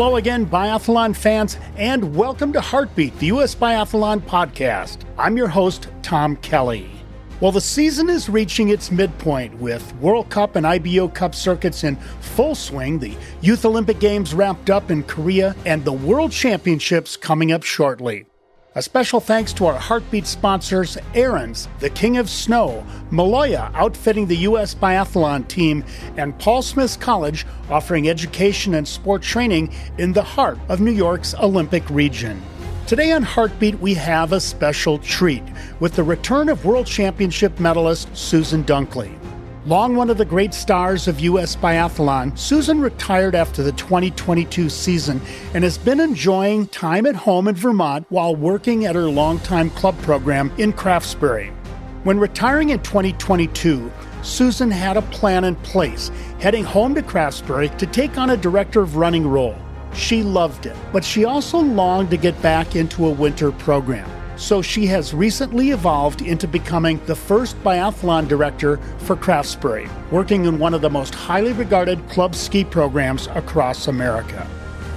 Hello again, biathlon fans, and welcome to Heartbeat, the U.S. Biathlon podcast. I'm your host, Tom Kelly. Well, the season is reaching its midpoint with World Cup and IBU Cup circuits in full swing, the Youth Olympic Games wrapped up in Korea, and the World Championships coming up shortly. A special thanks to our Heartbeat sponsors, Ariens, the King of Snow, Maloja outfitting the U.S. Biathlon team, and Paul Smith's College offering education and sport training in the heart of New York's Olympic region. Today on Heartbeat, we have a special treat with the return of World Championship medalist Susan Dunklee. Long one of the great stars of U.S. biathlon, Susan retired after the 2022 season and has been enjoying time at home in Vermont while working at her longtime club program in Craftsbury. When retiring in 2022, Susan had a plan in place, heading home to Craftsbury to take on a director of running role. She loved it, but she also longed to get back into a winter program so she has recently evolved into becoming the first biathlon director for Craftsbury, working in one of the most highly regarded club ski programs across America.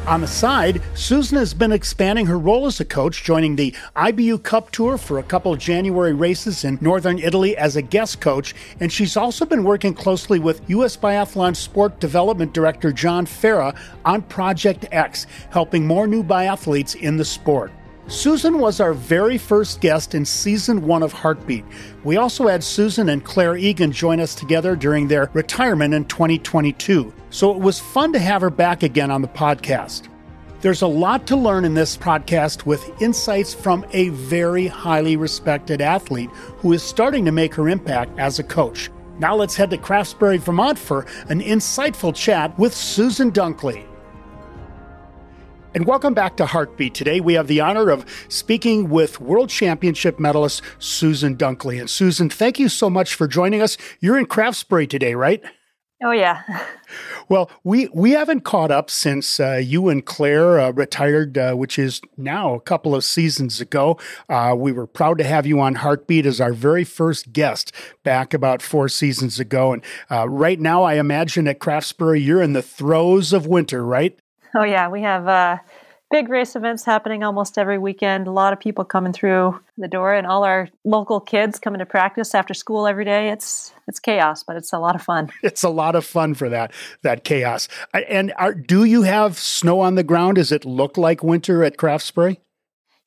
On the side, Susan has been expanding her role as a coach, joining the IBU Cup Tour for a couple of January races in northern Italy as a guest coach, and she's also been working closely with U.S. Biathlon Sport Development Director John Farra on Project X, helping more new biathletes in the sport. Susan was our very first guest in season one of Heartbeat. We also had Susan and Claire Egan join us together during their retirement in 2022, so it was fun to have her back again on the podcast. There's a lot to learn in this podcast with insights from a very highly respected athlete who is starting to make her impact as a coach. Now let's head to Craftsbury, Vermont for an insightful chat with Susan Dunklee. And welcome back to Heartbeat. Today we have the honor of speaking with World Championship medalist Susan Dunklee. And Susan, thank you so much for joining us. You're in Craftsbury today, right? Oh yeah. well, we we haven't caught up since uh, you and Claire uh, retired, uh, which is now a couple of seasons ago. Uh, we were proud to have you on Heartbeat as our very first guest back about four seasons ago. And uh, right now, I imagine at Craftsbury, you're in the throes of winter, right? Oh yeah, we have uh, big race events happening almost every weekend. A lot of people coming through the door, and all our local kids coming to practice after school every day. It's it's chaos, but it's a lot of fun. It's a lot of fun for that that chaos. And are, do you have snow on the ground? Does it look like winter at Craftsbury?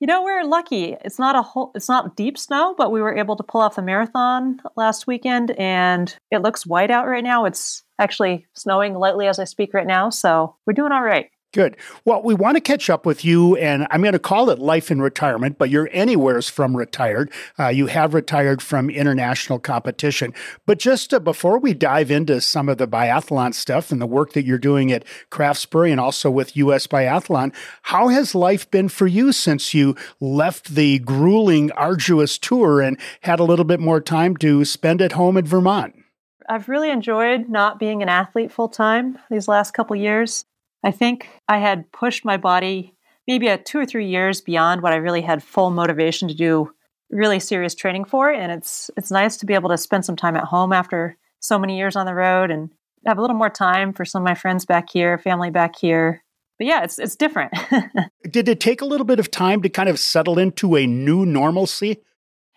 You know, we're lucky. It's not a whole, it's not deep snow, but we were able to pull off the marathon last weekend and it looks white out right now. It's actually snowing lightly as I speak right now, so we're doing all right. Good. Well, we want to catch up with you, and I'm going to call it life in retirement, but you're anywheres from retired. Uh, you have retired from international competition. But just uh, before we dive into some of the biathlon stuff and the work that you're doing at Craftsbury and also with U.S. Biathlon, how has life been for you since you left the grueling, arduous tour and had a little bit more time to spend at home in Vermont? I've really enjoyed not being an athlete full time these last couple years. I think I had pushed my body maybe at two or three years beyond what I really had full motivation to do really serious training for. And it's it's nice to be able to spend some time at home after so many years on the road and have a little more time for some of my friends back here, family back here. But yeah, it's it's different. Did it take a little bit of time to kind of settle into a new normalcy?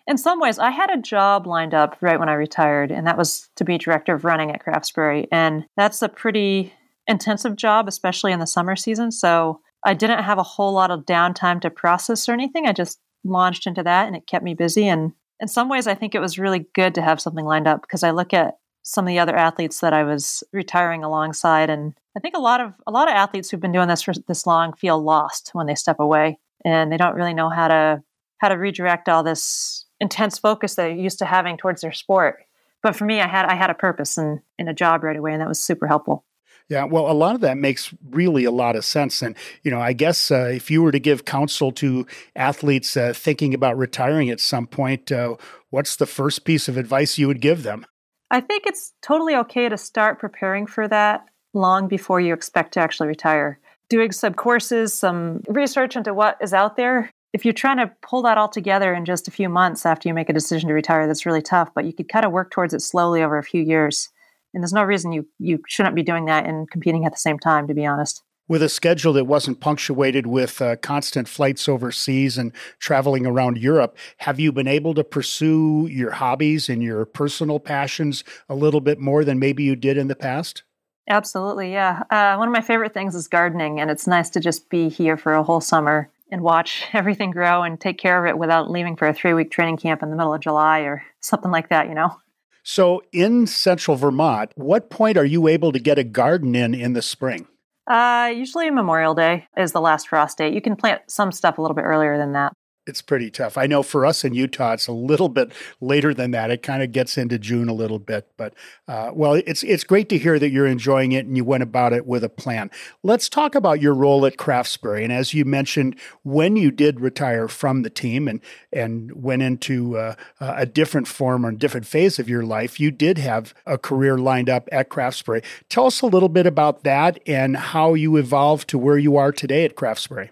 In some ways, I had a job lined up right when I retired, and that was to be director of running at Craftsbury. And that's a pretty intensive job, especially in the summer season. So I didn't have a whole lot of downtime to process or anything. I just launched into that and it kept me busy. And in some ways, I think it was really good to have something lined up because I look at some of the other athletes that I was retiring alongside, and I think a lot of a lot of athletes who've been doing this for this long feel lost when they step away, and they don't really know how to how to redirect all this intense focus they're used to having towards their sport. But for me, I had I had a purpose and in a job right away, and that was super helpful. Yeah, well, a lot of that makes really a lot of sense. And, you know, I guess uh, if you were to give counsel to athletes uh, thinking about retiring at some point, uh, what's the first piece of advice you would give them? I think it's totally okay to start preparing for that long before you expect to actually retire. Doing some courses, some research into what is out there. If you're trying to pull that all together in just a few months after you make a decision to retire, that's really tough, but you could kind of work towards it slowly over a few years and there's no reason you you shouldn't be doing that and competing at the same time to be honest with a schedule that wasn't punctuated with uh, constant flights overseas and traveling around Europe, have you been able to pursue your hobbies and your personal passions a little bit more than maybe you did in the past? Absolutely, yeah. Uh, one of my favorite things is gardening, and it's nice to just be here for a whole summer and watch everything grow and take care of it without leaving for a three week training camp in the middle of July or something like that, you know? So, in central Vermont, what point are you able to get a garden in in the spring? Uh, usually Memorial Day is the last frost date. You can plant some stuff a little bit earlier than that it's pretty tough. I know for us in Utah, it's a little bit later than that. It kind of gets into June a little bit, but uh, well, it's it's great to hear that you're enjoying it and you went about it with a plan. Let's talk about your role at Craftsbury. And as you mentioned, when you did retire from the team and and went into uh, a different form or different phase of your life, you did have a career lined up at Craftsbury. Tell us a little bit about that and how you evolved to where you are today at Craftsbury.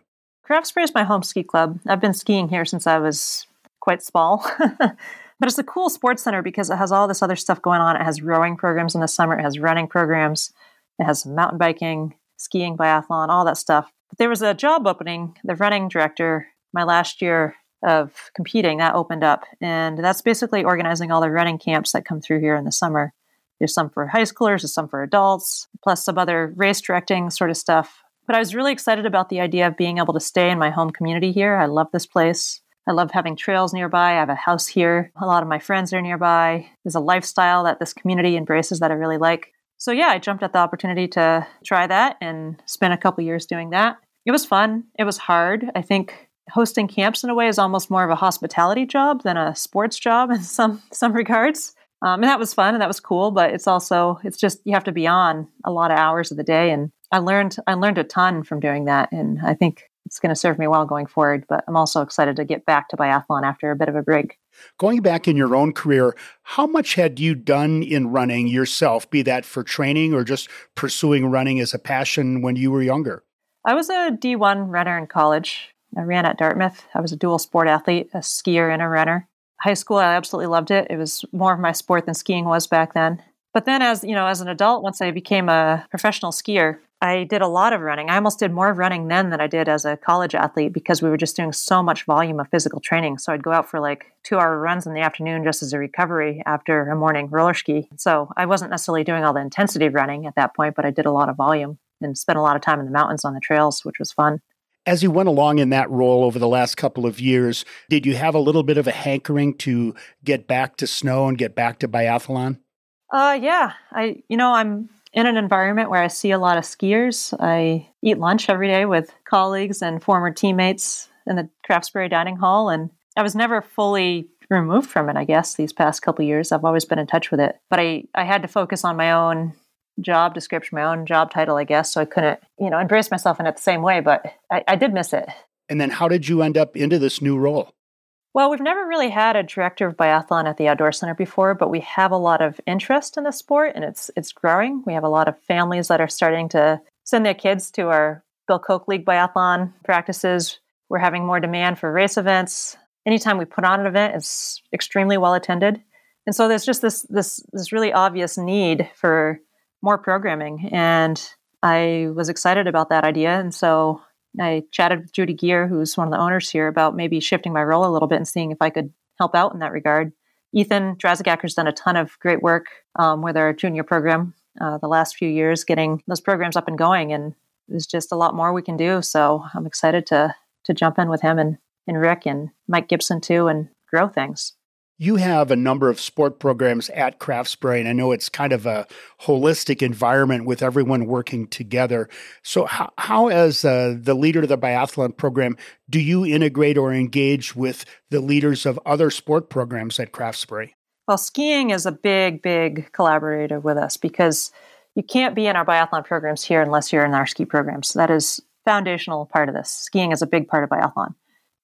Craftsbury is my home ski club. I've been skiing here since I was quite small. but it's a cool sports center because it has all this other stuff going on. It has rowing programs in the summer, it has running programs, it has mountain biking, skiing, biathlon, all that stuff. But there was a job opening, the running director, my last year of competing, that opened up. And that's basically organizing all the running camps that come through here in the summer. There's some for high schoolers, there's some for adults, plus some other race directing sort of stuff. But I was really excited about the idea of being able to stay in my home community here. I love this place. I love having trails nearby. I have a house here. A lot of my friends are nearby. There's a lifestyle that this community embraces that I really like. So yeah, I jumped at the opportunity to try that and spent a couple years doing that. It was fun. It was hard. I think hosting camps in a way is almost more of a hospitality job than a sports job in some some regards. Um, and that was fun and that was cool, but it's also it's just you have to be on a lot of hours of the day and I learned I learned a ton from doing that, and I think it's going to serve me well going forward. But I'm also excited to get back to biathlon after a bit of a break. Going back in your own career, how much had you done in running yourself, be that for training or just pursuing running as a passion when you were younger? I was a D1 runner in college. I ran at Dartmouth. I was a dual sport athlete, a skier and a runner. High school, I absolutely loved it. It was more of my sport than skiing was back then. But then as, you know, as an adult, once I became a professional skier, I did a lot of running. I almost did more running then than I did as a college athlete because we were just doing so much volume of physical training. So I'd go out for like two hour runs in the afternoon just as a recovery after a morning roller ski. So I wasn't necessarily doing all the intensity of running at that point, but I did a lot of volume and spent a lot of time in the mountains on the trails, which was fun. As you went along in that role over the last couple of years, did you have a little bit of a hankering to get back to snow and get back to biathlon? Uh yeah. I you know, I'm in an environment where I see a lot of skiers. I eat lunch every day with colleagues and former teammates in the Craftsbury Dining Hall, and I was never fully removed from it, I guess, these past couple years. I've always been in touch with it. But I, I had to focus on my own job description, my own job title, I guess, so I couldn't, you know, embrace myself in it the same way, but I, I did miss it. And then how did you end up into this new role? Well, we've never really had a director of biathlon at the Outdoor Center before, but we have a lot of interest in the sport and it's it's growing. We have a lot of families that are starting to send their kids to our Bill Koch League biathlon practices. We're having more demand for race events. Anytime we put on an event, it's extremely well attended. And so there's just this this this really obvious need for more programming and I was excited about that idea and so I chatted with Judy Geer, who's one of the owners here, about maybe shifting my role a little bit and seeing if I could help out in that regard. Ethan Dreissigacker's done a ton of great work um, with our junior program uh, the last few years, getting those programs up and going, and there's just a lot more we can do. So I'm excited to to jump in with him and, and Rick and Mike Gibson too, and grow things. You have a number of sport programs at Craftsbury, and I know it's kind of a holistic environment with everyone working together. So, how, how as uh, the leader of the biathlon program, do you integrate or engage with the leaders of other sport programs at Craftsbury? Well, skiing is a big, big collaborator with us because you can't be in our biathlon programs here unless you're in our ski programs. So That is foundational part of this. Skiing is a big part of biathlon.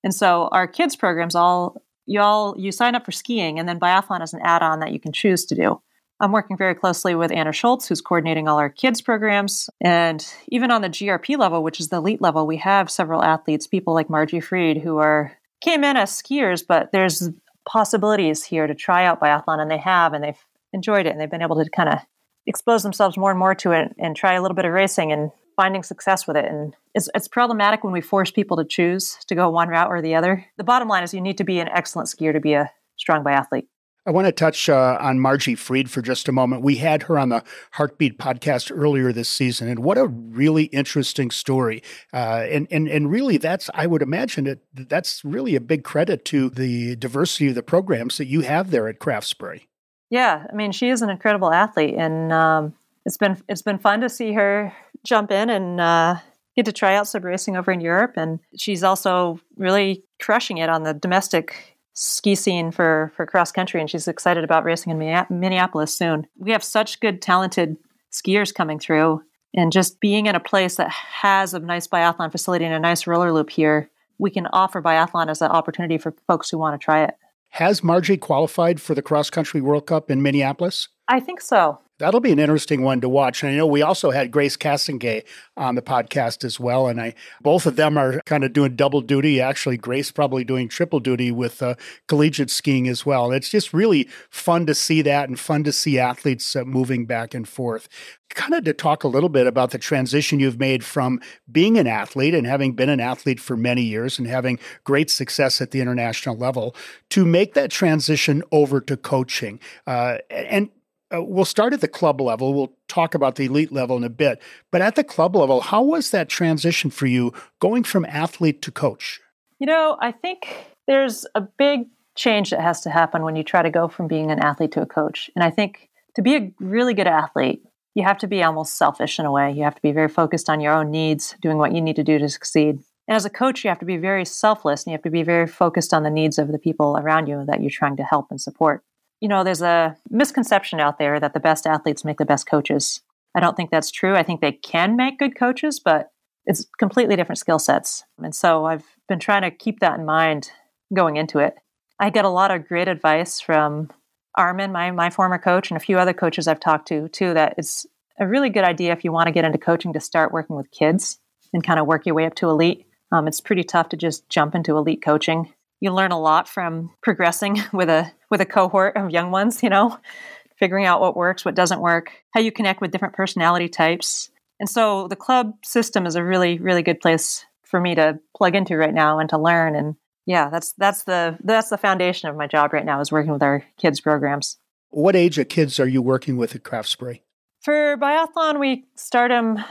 And so our kids programs all you all you sign up for skiing and then biathlon is an add-on that you can choose to do. I'm working very closely with anna schultz who's coordinating all our kids programs. And even on the grp level which is the elite level we have several athletes people like margie freed who are came in as skiers but there's possibilities here to try out biathlon and they have and they've enjoyed it and they've been able to kind of expose themselves more and more to it and try a little bit of racing and finding success with it. And it's, it's problematic when we force people to choose to go one route or the other. The bottom line is you need to be an excellent skier to be a strong biathlete. I want to touch uh, on Margie Freed for just a moment. We had her on the Heartbeat podcast earlier this season, and what a really interesting story. Uh, and and and really, that's I would imagine it. That's really a big credit to the diversity of the programs that you have there at Craftsbury. Yeah, I mean, she is an incredible athlete, and um, it's been it's been fun to see her jump in and uh, get to try out sub racing over in Europe. And she's also really crushing it on the domestic ski scene for for cross country, and she's excited about racing in Minneapolis soon. We have such good, talented skiers coming through, and just being in a place that has a nice biathlon facility and a nice roller loop here, we can offer biathlon as an opportunity for folks who want to try it. Has Margie qualified for the cross country World Cup in Minneapolis? I think so. That'll be an interesting one to watch. And I know we also had Grace Castonguay on the podcast as well. And I both of them are kind of doing double duty. Actually, Grace probably doing triple duty with uh, collegiate skiing as well. It's just really fun to see that and fun to see athletes uh, moving back and forth. Kind of to talk a little bit about the transition you've made from being an athlete and having been an athlete for many years and having great success at the international level to make that transition over to coaching. Uh, and uh, we'll start at the club level. We'll talk about the elite level in a bit. But at the club level, how was that transition for you going from athlete to coach? You know, I think there's a big change that has to happen when you try to go from being an athlete to a coach. And I think to be a really good athlete, you have to be almost selfish in a way. You have to be very focused on your own needs, doing what you need to do to succeed. And as a coach, you have to be very selfless and you have to be very focused on the needs of the people around you that you're trying to help and support you know, there's a misconception out there that the best athletes make the best coaches. I don't think that's true. I think they can make good coaches, but it's completely different skill sets. And so I've been trying to keep that in mind going into it. I get a lot of great advice from Armin, my, my former coach, and a few other coaches I've talked to, too, that it's a really good idea if you want to get into coaching to start working with kids and kind of work your way up to elite. Um, it's pretty tough to just jump into elite coaching you learn a lot from progressing with a with a cohort of young ones you know figuring out what works what doesn't work how you connect with different personality types. And so the club system is a really really good place for me to plug into right now and to learn. And yeah that's that's the that's the foundation of my job right now is working with our kids programs. What age of kids are you working with at craftsbury for biathlon we start them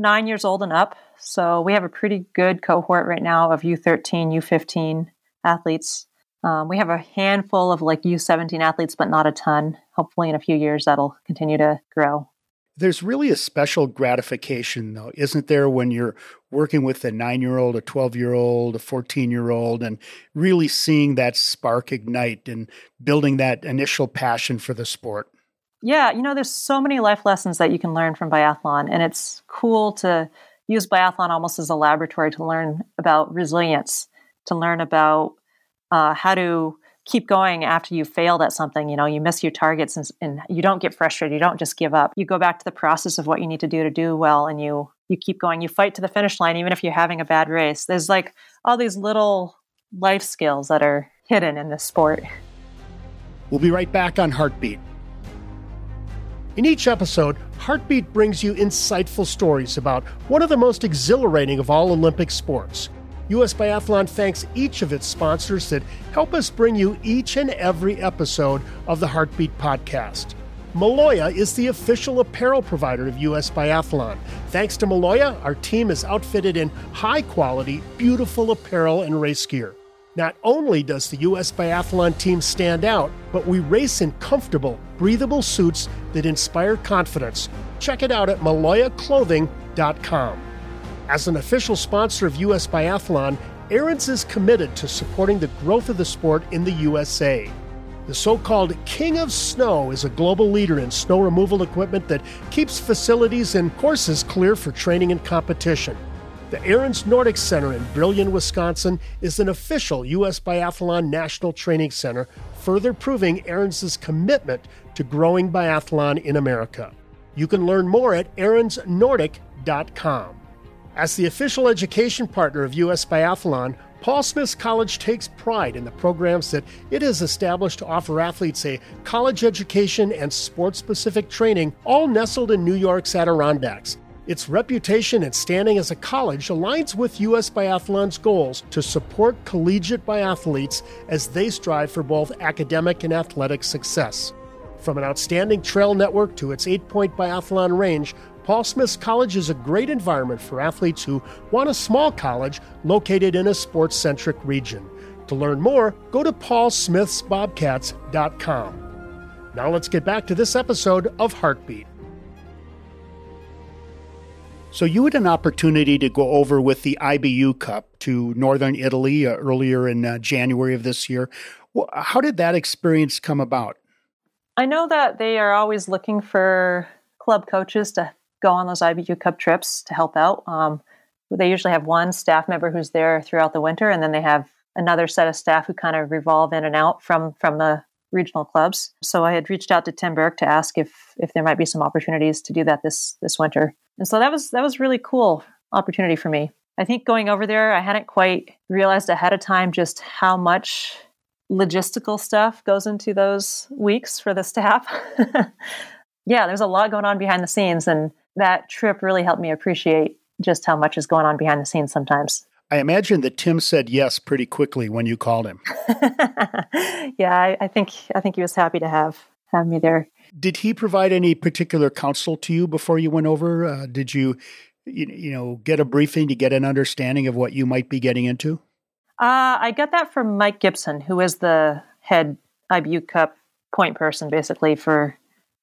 nine years old and up. So we have a pretty good cohort right now of u13 u15 athletes. Um, we have a handful of like U17 athletes, but not a ton. Hopefully, in a few years, that'll continue to grow. There's really a special gratification, though, isn't there, when you're working with a nine year old, a 12 year old, a 14 year old, and really seeing that spark ignite and building that initial passion for the sport? Yeah, you know, there's so many life lessons that you can learn from biathlon, and it's cool to use biathlon almost as a laboratory to learn about resilience to learn about uh, how to keep going after you failed at something you know you miss your targets and, and, you don't get frustrated you don't just give up. You go back to the process of what you need to do to do well and you you keep going. You fight to the finish line even if you're having a bad race. There's like all these little life skills that are hidden in this sport. We'll be right back on heartbeat. In each episode heartbeat brings you insightful stories about one of the most exhilarating of all olympic sports U.S. Biathlon thanks each of its sponsors that help us bring you each and every episode of the Heartbeat podcast. Maloja is the official apparel provider of U.S. Biathlon. Thanks to Maloja, our team is outfitted in high quality, beautiful apparel and race gear. Not only does the U.S. Biathlon team stand out, but we race in comfortable, breathable suits that inspire confidence. Check it out at malojaclothing.com. As an official sponsor of U.S. Biathlon, Ariens is committed to supporting the growth of the sport in the USA. The so called King of Snow is a global leader in snow removal equipment that keeps facilities and courses clear for training and competition. The Ariens Nordic Center in Brillion, Wisconsin is an official U.S. Biathlon National Training Center, further proving Ariens commitment to growing biathlon in America. You can learn more at ariensnordic.com. As the official education partner of U.S. Biathlon, Paul Smith's College takes pride in the programs that it has established to offer athletes a college education and sports specific training, all nestled in New York's Adirondacks. Its reputation and standing as a college aligns with U.S. Biathlon's goals to support collegiate biathletes as they strive for both academic and athletic success. From an outstanding trail network to its eight point biathlon range, Paul Smith's College is a great environment for athletes who want a small college located in a sports centric region. To learn more, go to paulsmithsbobcats.com. Now let's get back to this episode of Heartbeat. So you had an opportunity to go over with the IBU Cup to Northern Italy uh, earlier in uh, January of this year. How did that experience come about? I know that they are always looking for club coaches to go on those IBU Cup trips to help out. Um, they usually have one staff member who's there throughout the winter, and then they have another set of staff who kind of revolve in and out from from the regional clubs. So I had reached out to Tim Burke to ask if if there might be some opportunities to do that this this winter. And so that was that was really cool opportunity for me. I think going over there, I hadn't quite realized ahead of time just how much logistical stuff goes into those weeks for the staff. yeah, there's a lot going on behind the scenes, and that trip really helped me appreciate just how much is going on behind the scenes sometimes. I imagine that Tim said yes pretty quickly when you called him. yeah, I, I, think I think he was happy to have have me there. Did he provide any particular counsel to you before you went over? Uh, did you, you, you know, get a briefing to get an understanding of what you might be getting into? Uh, I got that from Mike Gibson, who is the head IBU Cup point person, basically for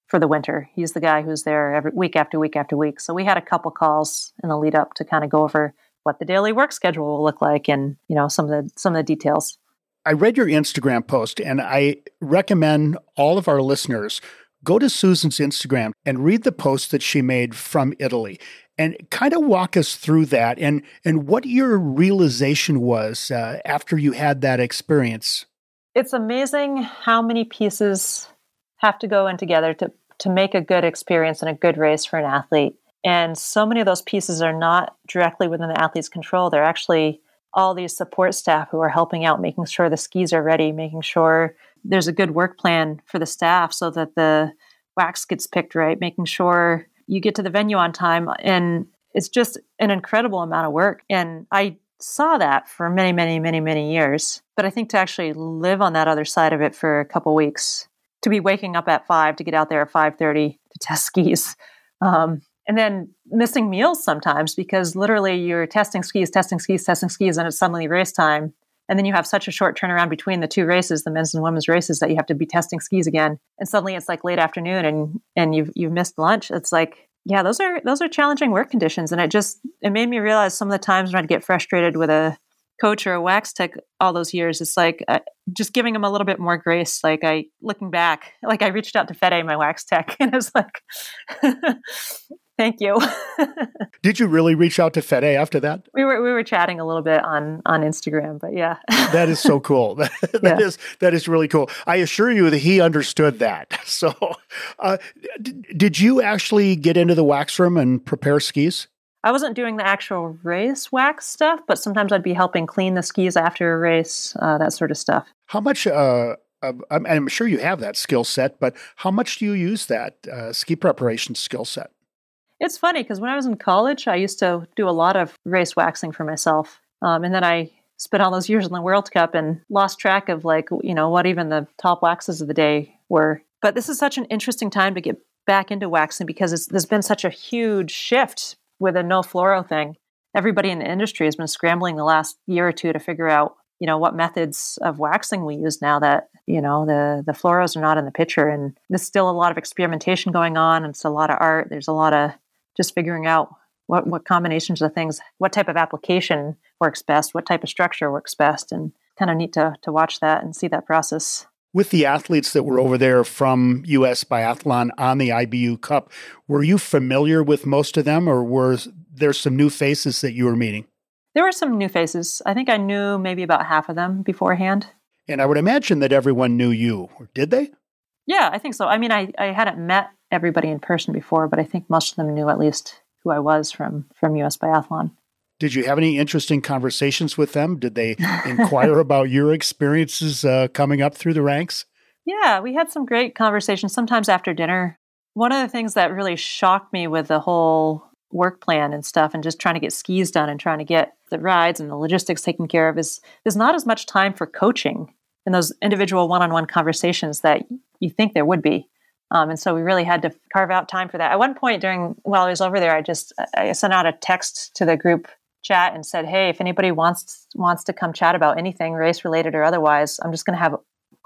for the winter. He's the guy who's there every week after week after week. So we had a couple calls in the lead up to kind of go over what the daily work schedule will look like and you know some of the some of the details. I read your Instagram post and I recommend all of our listeners go to Susan's Instagram and read the post that she made from Italy and kind of walk us through that and and what your realization was uh, after you had that experience. It's amazing how many pieces have to go in together to to make a good experience and a good race for an athlete. And so many of those pieces are not directly within the athlete's control. They're actually all these support staff who are helping out, making sure the skis are ready, making sure there's a good work plan for the staff so that the wax gets picked right, making sure you get to the venue on time. And it's just an incredible amount of work. And I saw that for many, many, many, many years. But I think to actually live on that other side of it for a couple weeks, to be waking up at five to get out there at five thirty to test skis, um, and then missing meals sometimes because literally you're testing skis, testing skis, testing skis, and it's suddenly race time. And then you have such a short turnaround between the two races, the men's and women's races, that you have to be testing skis again. And suddenly it's like late afternoon and and you've you've missed lunch. It's like, yeah, those are those are challenging work conditions. And it just it made me realize some of the times when I'd get frustrated with a coach or a wax tech all those years, it's like uh, just giving them a little bit more grace. Like I, looking back, like I reached out to Fede, my wax tech, and I was like, Thank you. Did you really reach out to Fede after that? We were we were chatting a little bit on on Instagram, but yeah. that is so cool. that, that yeah. is, that is really cool. I assure you that he understood that. So, uh, d- did you actually get into the wax room and prepare skis? I wasn't doing the actual race wax stuff, but sometimes I'd be helping clean the skis after a race, uh, that sort of stuff. How much? Uh, I'm, I'm, sure you have that skill set, but how much do you use that uh, ski preparation skill set? It's funny because when I was in college, I used to do a lot of race waxing for myself. Um, and then I spent all those years in the World Cup and lost track of like, you know, what even the top waxes of the day were. But this is such an interesting time to get back into waxing because there's been such a huge shift with a no fluoro thing. Everybody in the industry has been scrambling the last year or two to figure out, you know, what methods of waxing we use now that, you know, the the fluoros are not in the picture. And there's still a lot of experimentation going on. And it's a lot of art. There's a lot of just figuring out what, what combinations of things, what type of application works best, what type of structure works best, and kind of neat to, to watch that and see that process. With the athletes that were over there from US Biathlon on the IBU Cup, were you familiar with most of them, or were there some new faces that you were meeting? There were some new faces. I think I knew maybe about half of them beforehand. And I would imagine that everyone knew you. Or did they? Yeah, I think so. I mean, I, I hadn't met everybody in person before, but I think most of them knew at least who I was from from US Biathlon. Did you have any interesting conversations with them? Did they inquire about your experiences uh, coming up through the ranks? Yeah, we had some great conversations sometimes after dinner. One of the things that really shocked me with the whole work plan and stuff and just trying to get skis done and trying to get the rides and the logistics taken care of is there's not as much time for coaching in those individual one-on-one conversations that you think there would be um, and so we really had to carve out time for that at one point during while i was over there i just i sent out a text to the group chat and said hey if anybody wants wants to come chat about anything race related or otherwise i'm just going to have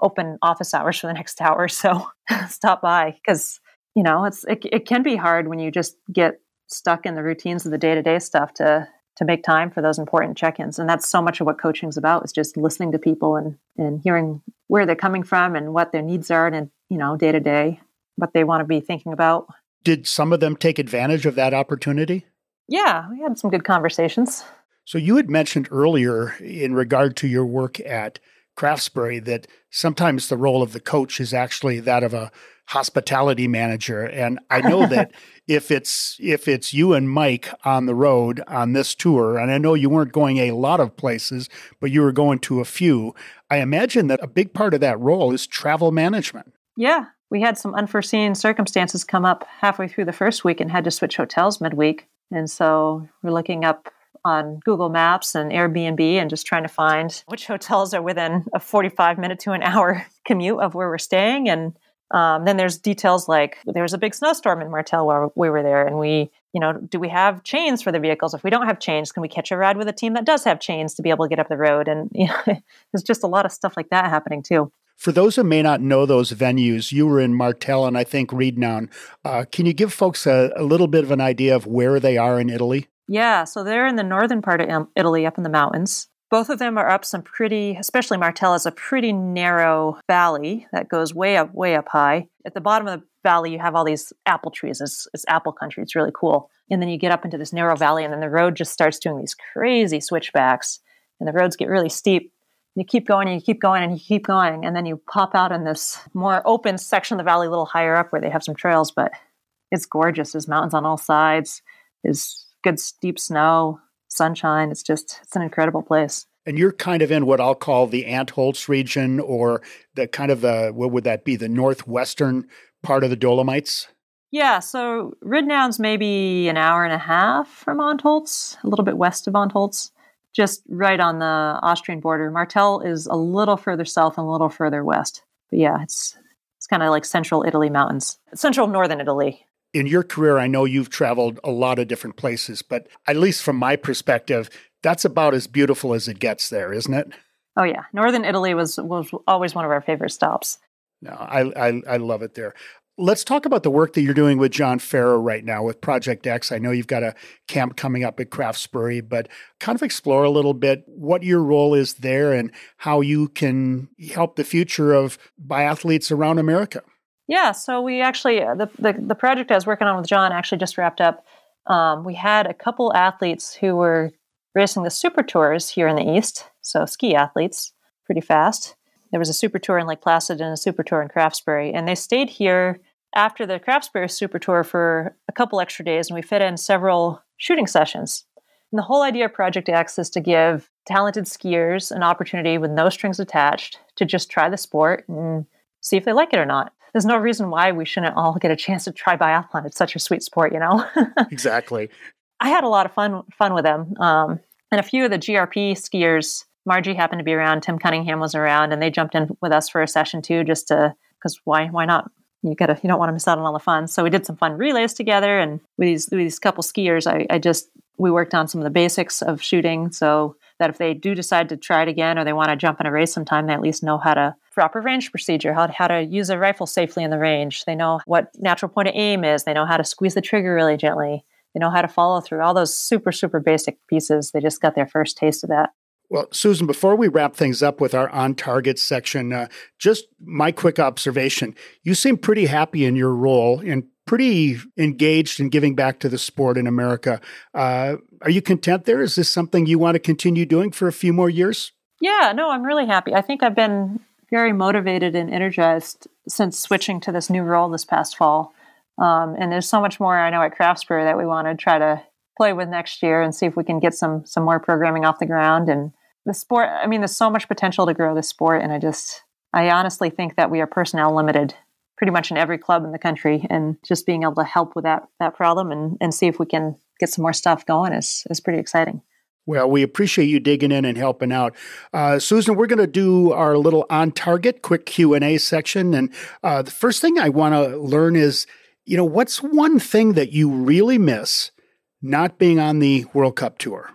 open office hours for the next hour so. Stop by. Because you know it's it, it can be hard when you just get stuck in the routines of the day-to-day stuff to to make time for those important check-ins. And that's so much of what coaching is about is just listening to people and and hearing where they're coming from and what their needs are and you know day to day what they want to be thinking about. Did some of them take advantage of that opportunity yeah we had some good conversations. So you had mentioned earlier in regard to your work at craftsbury that sometimes the role of the coach is actually that of a hospitality manager. And i know that if it's if it's you and mike on the road on this tour and i know you weren't going a lot of places but you were going to a few i imagine that a big part of that role is travel management. Yeah we had some unforeseen circumstances come up halfway through the first week and had to switch hotels midweek and so we're looking up on Google Maps and Airbnb and just trying to find which hotels are within a 45 minute to an hour commute of where we're staying and um, then there's details like there was a big snowstorm in Martell while we were there, and we, you know, do we have chains for the vehicles? If we don't have chains, can we catch a ride with a team that does have chains to be able to get up the road? And you know, there's just a lot of stuff like that happening too. For those who may not know those venues, you were in Martell and I think Ridnaun. Uh, can you give folks a, a little bit of an idea of where they are in Italy? Yeah, so they're in the northern part of Italy, up in the mountains. Both of them are up some pretty, especially Martell is a pretty narrow valley that goes way up, way up high. At the bottom of the valley, you have all these apple trees. It's, it's apple country. It's really cool. And then you get up into this narrow valley, and then the road just starts doing these crazy switchbacks. And the roads get really steep. You keep going and you keep going and you keep going. And then you pop out in this more open section of the valley a little higher up where they have some trails, but it's gorgeous. There's mountains on all sides. There's good steep snow sunshine. It's just, it's an incredible place. And you're kind of in what I'll call the Antholz region or the kind of the, what would that be, the northwestern part of the Dolomites? Yeah, so Ridnaun's maybe an hour and a half from Antholz, a little bit west of Antholz, just right on the Austrian border. Martell is a little further south and a little further west. But yeah, it's it's kind of like central Italy mountains, central northern Italy in your career, I know you've traveled a lot of different places, but at least from my perspective, that's about as beautiful as it gets there, isn't it? Oh yeah, northern Italy was was always one of our favorite stops. No, I I, I love it there. Let's talk about the work that you're doing with John Farra right now with Project X. I know you've got a camp coming up at Craftsbury, but kind of explore a little bit what your role is there and how you can help the future of biathletes around America. Yeah, so we actually uh, the, the, the project I was working on with John actually just wrapped up. Um, we had a couple athletes who were racing the super tours here in the east, so ski athletes, pretty fast. There was a super tour in Lake Placid and a super tour in Craftsbury, and they stayed here after the Craftsbury super tour for a couple extra days, and we fit in several shooting sessions. And the whole idea of Project X is to give talented skiers an opportunity with no strings attached to just try the sport and see if they like it or not there's no reason why we shouldn't all get a chance to try biathlon. It's such a sweet sport, you know. exactly. I had a lot of fun fun with them, um, and a few of the GRP skiers. Margie happened to be around. Tim Cunningham was around, and they jumped in with us for a session too, just to because why why not? You gotta you don't want to miss out on all the fun. So we did some fun relays together, and with these with these couple skiers, I, I just we worked on some of the basics of shooting. So that if they do decide to try it again or they want to jump in a race sometime, they at least know how to proper range procedure, how, how to use a rifle safely in the range. They know what natural point of aim is. They know how to squeeze the trigger really gently. They know how to follow through all those super, super basic pieces. They just got their first taste of that. Well, Susan, before we wrap things up with our on target section, uh, just my quick observation. You seem pretty happy in your role and pretty engaged in giving back to the sport in America. Uh, are you content there? Is this something you want to continue doing for a few more years? Yeah, no, I'm really happy. I think I've been very motivated and energized since switching to this new role this past fall. Um, and there's so much more I know at Craftsbury that we want to try to play with next year and see if we can get some some more programming off the ground. And the sport, I mean, there's so much potential to grow the sport, and I just, I honestly think that we are personnel limited pretty much in every club in the country, and just being able to help with that that problem and and see if we can get some more stuff going is is pretty exciting. Well, we appreciate you digging in and helping out, uh, Susan. We're going to do our little on target quick Q and A section, and uh, the first thing I want to learn is, you know, what's one thing that you really miss not being on the World Cup tour?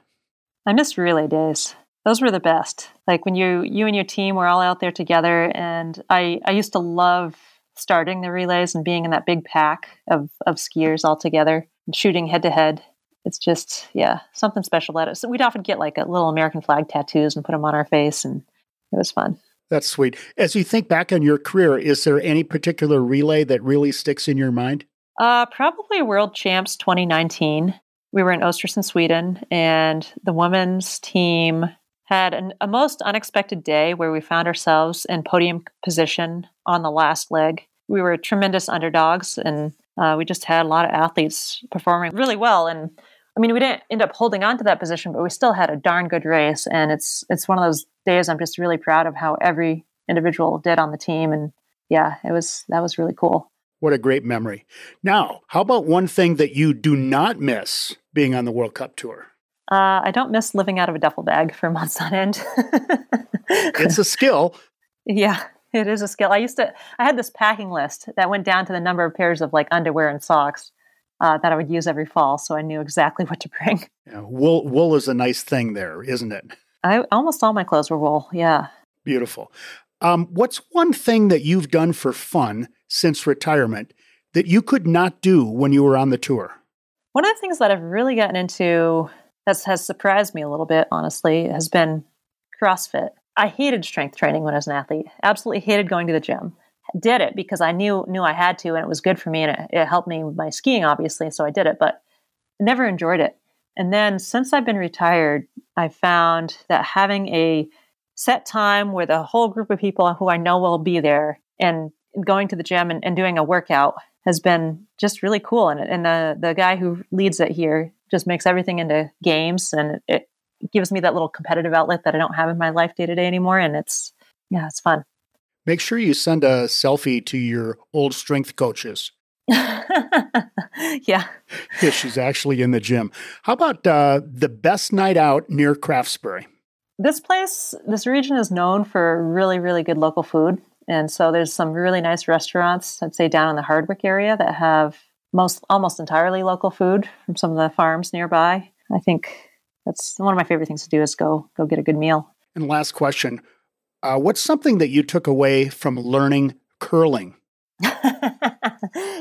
I miss relay days. Those were the best. Like when you you and your team were all out there together, and I I used to love starting the relays and being in that big pack of of skiers all together and shooting head to head it's just yeah something special at it. So we'd often get like a little American flag tattoos and put them on our face, and it was fun. That's sweet. As you think back on your career, is there any particular relay that really sticks in your mind? Uh, probably World Champs 2019. We were in Östersund, Sweden, and the women's team had an, a most unexpected day where we found ourselves in podium position on the last leg. We were tremendous underdogs, and uh, we just had a lot of athletes performing really well. And I mean, we didn't end up holding on to that position, but we still had a darn good race. And it's it's one of those days I'm just really proud of how every individual did on the team. And yeah, it was that was really cool. What a great memory. Now, how about one thing that you do not miss being on the World Cup tour? Uh, I don't miss living out of a duffel bag for months on end. it's a skill. Yeah, it is a skill. I used to, I had this packing list that went down to the number of pairs of like underwear and socks uh, that I would use every fall, so I knew exactly what to bring. Yeah, wool wool is a nice thing there, isn't it? I almost all my clothes were wool. Yeah. Beautiful. Um, what's one thing that you've done for fun since retirement that you could not do when you were on the tour? One of the things that I've really gotten into that has surprised me a little bit, honestly, has been CrossFit. I hated strength training when I was an athlete. Absolutely hated going to the gym did it because I knew knew I had to, and it was good for me, and it, it helped me with my skiing, obviously. So I did it, but never enjoyed it. And then since I've been retired, I found that having a set time with a whole group of people who I know will be there and going to the gym and, and doing a workout has been just really cool. And, and the, the guy who leads it here just makes everything into games and it gives me that little competitive outlet that I don't have in my life day to day anymore. And it's, yeah, it's fun. Make sure you send a selfie to your old strength coaches. yeah. Yeah, she's actually in the gym. How about uh, the best night out near Craftsbury? This place, this region is known for really, really good local food. And so there's some really nice restaurants, I'd say down in the Hardwick area that have most almost entirely local food from some of the farms nearby. I think that's one of my favorite things to do is go go get a good meal. And last question, uh, what's something that you took away from learning curling?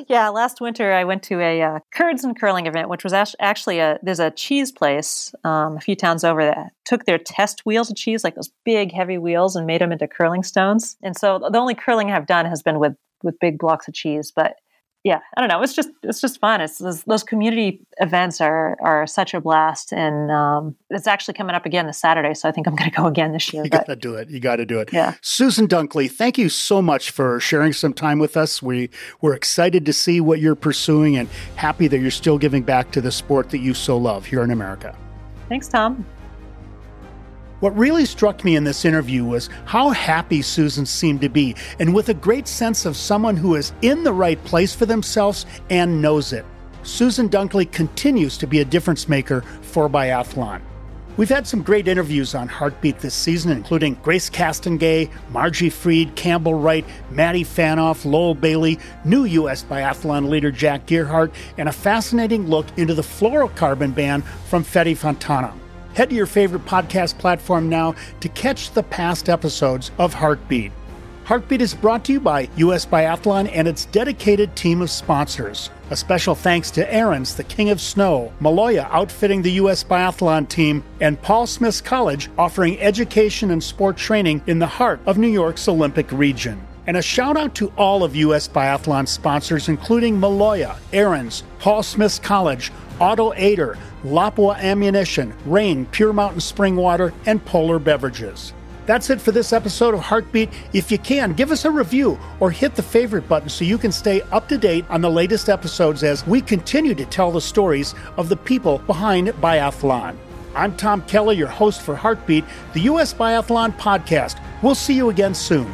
yeah, last winter I went to a uh, curds and curling event, which was actually a there's a cheese place um, a few towns over that took their test wheels of cheese, like those big heavy wheels, and made them into curling stones. And so the only curling I've done has been with with big blocks of cheese, but yeah, I don't know. It's just it's just fun. It's those, those community events are are such a blast, and um, it's actually coming up again this Saturday. So I think I'm going to go again this year. You got to do it. You got to do it. Yeah. Susan Dunklee, thank you so much for sharing some time with us. We we're excited to see what you're pursuing, and happy that you're still giving back to the sport that you so love here in America. Thanks, Tom. What really struck me in this interview was how happy Susan seemed to be, and with a great sense of someone who is in the right place for themselves and knows it. Susan Dunklee continues to be a difference maker for biathlon. We've had some great interviews on Heartbeat this season, including Grace Castonguay, Margie Freed, Campbell Wright, Maddie Phaneuf, Lowell Bailey, new U.S. biathlon leader Jack Gearhart, and a fascinating look into the fluorocarbon ban from Fede Fontana. Head to your favorite podcast platform now to catch the past episodes of Heartbeat. Heartbeat is brought to you by US Biathlon and its dedicated team of sponsors. A special thanks to Ariens, the King of Snow, Maloja outfitting the US Biathlon team, and Paul Smith's College offering education and sport training in the heart of New York's Olympic region. And a shout out to all of US Biathlon sponsors, including Maloja, Ariens, Paul Smith's College, Auto Aider, Lapua Ammunition, Rain, Pure Mountain Spring Water, and Polar Beverages. That's it for this episode of Heartbeat. If you can, give us a review or hit the favorite button so you can stay up to date on the latest episodes as we continue to tell the stories of the people behind biathlon. I'm Tom Kelly, your host for Heartbeat, the U.S. Biathlon podcast. We'll see you again soon.